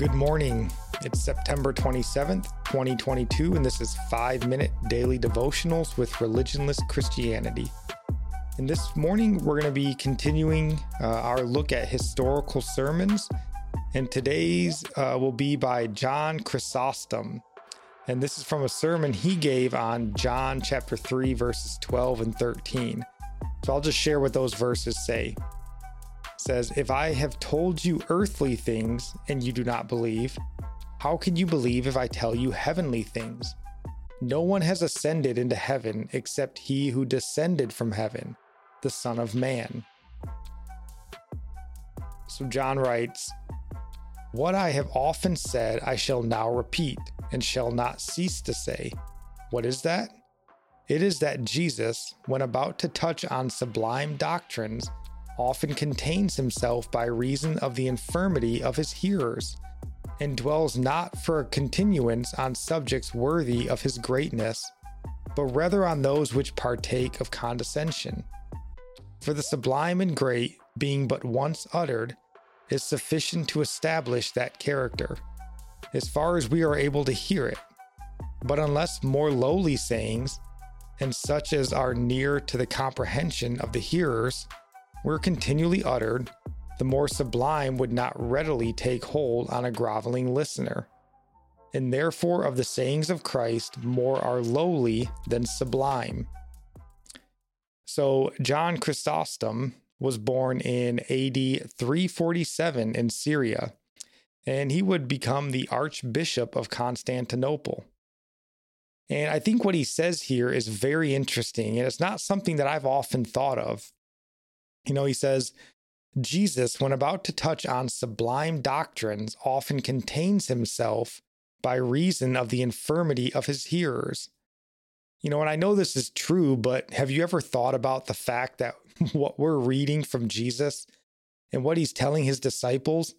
Good morning. It's September 27th, 2022, and this is 5 Minute Daily Devotionals with Religionless Christianity. And this morning, we're going to be continuing uh, our look at historical sermons. And today's uh, will be by John Chrysostom. And this is from a sermon he gave on John chapter 3, verses 12 and 13. So I'll just share what those verses say says, If I have told you earthly things and you do not believe, how can you believe if I tell you heavenly things? No one has ascended into heaven except he who descended from heaven, the Son of Man. So John writes, What I have often said, I shall now repeat, and shall not cease to say. What is that? It is that Jesus, when about to touch on sublime doctrines, often contains himself by reason of the infirmity of his hearers, and dwells not for a continuance on subjects worthy of his greatness, but rather on those which partake of condescension. For the sublime and great, being but once uttered, is sufficient to establish that character, as far as we are able to hear it. But unless more lowly sayings, and such as are near to the comprehension of the hearers, were continually uttered, the more sublime would not readily take hold on a groveling listener. And therefore, of the sayings of Christ, more are lowly than sublime. So, John Chrysostom was born in AD 347 in Syria, and he would become the Archbishop of Constantinople. And I think what he says here is very interesting, and it's not something that I've often thought of. You know, he says, Jesus, when about to touch on sublime doctrines, often contains himself by reason of the infirmity of his hearers. You know, and I know this is true, but have you ever thought about the fact that what we're reading from Jesus and what he's telling his disciples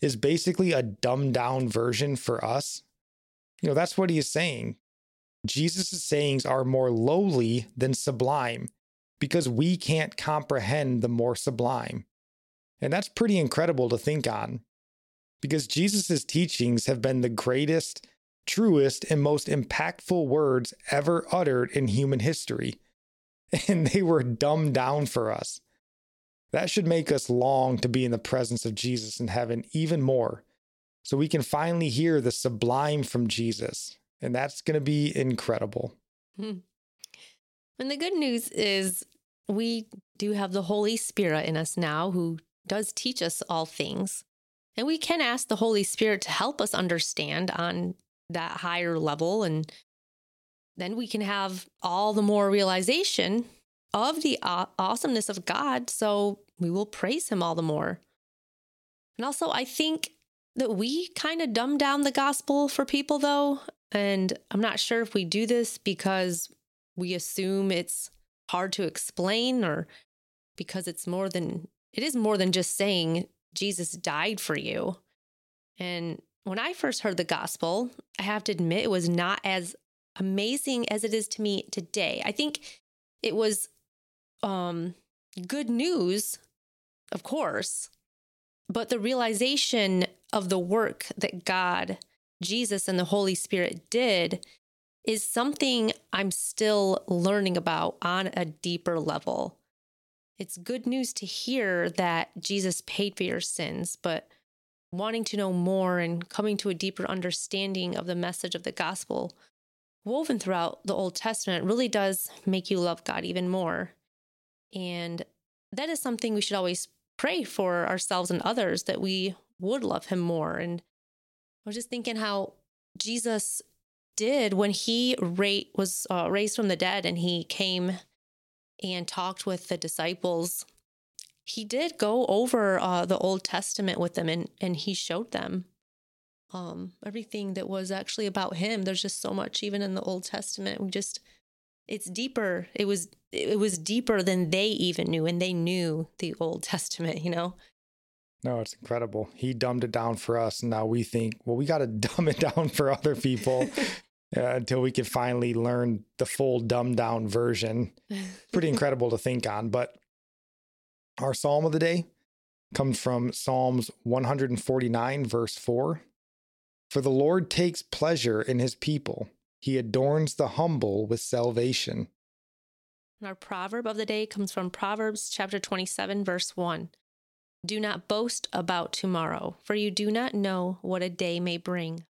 is basically a dumbed down version for us? You know, that's what he is saying. Jesus' sayings are more lowly than sublime because we can't comprehend the more sublime. And that's pretty incredible to think on because Jesus' teachings have been the greatest, truest, and most impactful words ever uttered in human history. And they were dumbed down for us. That should make us long to be in the presence of Jesus in heaven even more, so we can finally hear the sublime from Jesus. And that's going to be incredible. Hmm. And the good news is we do have the Holy Spirit in us now who does teach us all things. And we can ask the Holy Spirit to help us understand on that higher level. And then we can have all the more realization of the awesomeness of God. So we will praise Him all the more. And also, I think that we kind of dumb down the gospel for people, though. And I'm not sure if we do this because we assume it's hard to explain or because it's more than it is more than just saying Jesus died for you. And when I first heard the gospel, I have to admit it was not as amazing as it is to me today. I think it was um good news, of course, but the realization of the work that God, Jesus, and the Holy Spirit did is something I'm still learning about on a deeper level. It's good news to hear that Jesus paid for your sins, but wanting to know more and coming to a deeper understanding of the message of the gospel woven throughout the Old Testament really does make you love God even more. And that is something we should always pray for ourselves and others that we would love him more. And I was just thinking how Jesus did when he ra- was uh, raised from the dead and he came and talked with the disciples he did go over uh, the Old Testament with them and, and he showed them um, everything that was actually about him. There's just so much, even in the Old Testament. We just, it's deeper. It was, it was deeper than they even knew, and they knew the Old Testament, you know? No, it's incredible. He dumbed it down for us. And now we think, well, we got to dumb it down for other people uh, until we can finally learn the full dumbed down version. Pretty incredible to think on. But our psalm of the day comes from Psalms 149, verse 4. For the Lord takes pleasure in his people, he adorns the humble with salvation. And Our proverb of the day comes from Proverbs chapter 27, verse 1. Do not boast about tomorrow, for you do not know what a day may bring.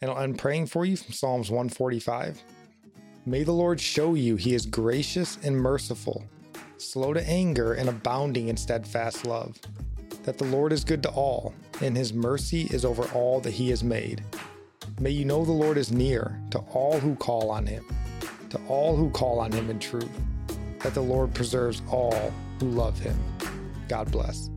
And I'm praying for you from Psalms 145. May the Lord show you he is gracious and merciful, slow to anger and abounding in steadfast love, that the Lord is good to all, and his mercy is over all that he has made. May you know the Lord is near to all who call on him, to all who call on him in truth, that the Lord preserves all who love him. God bless.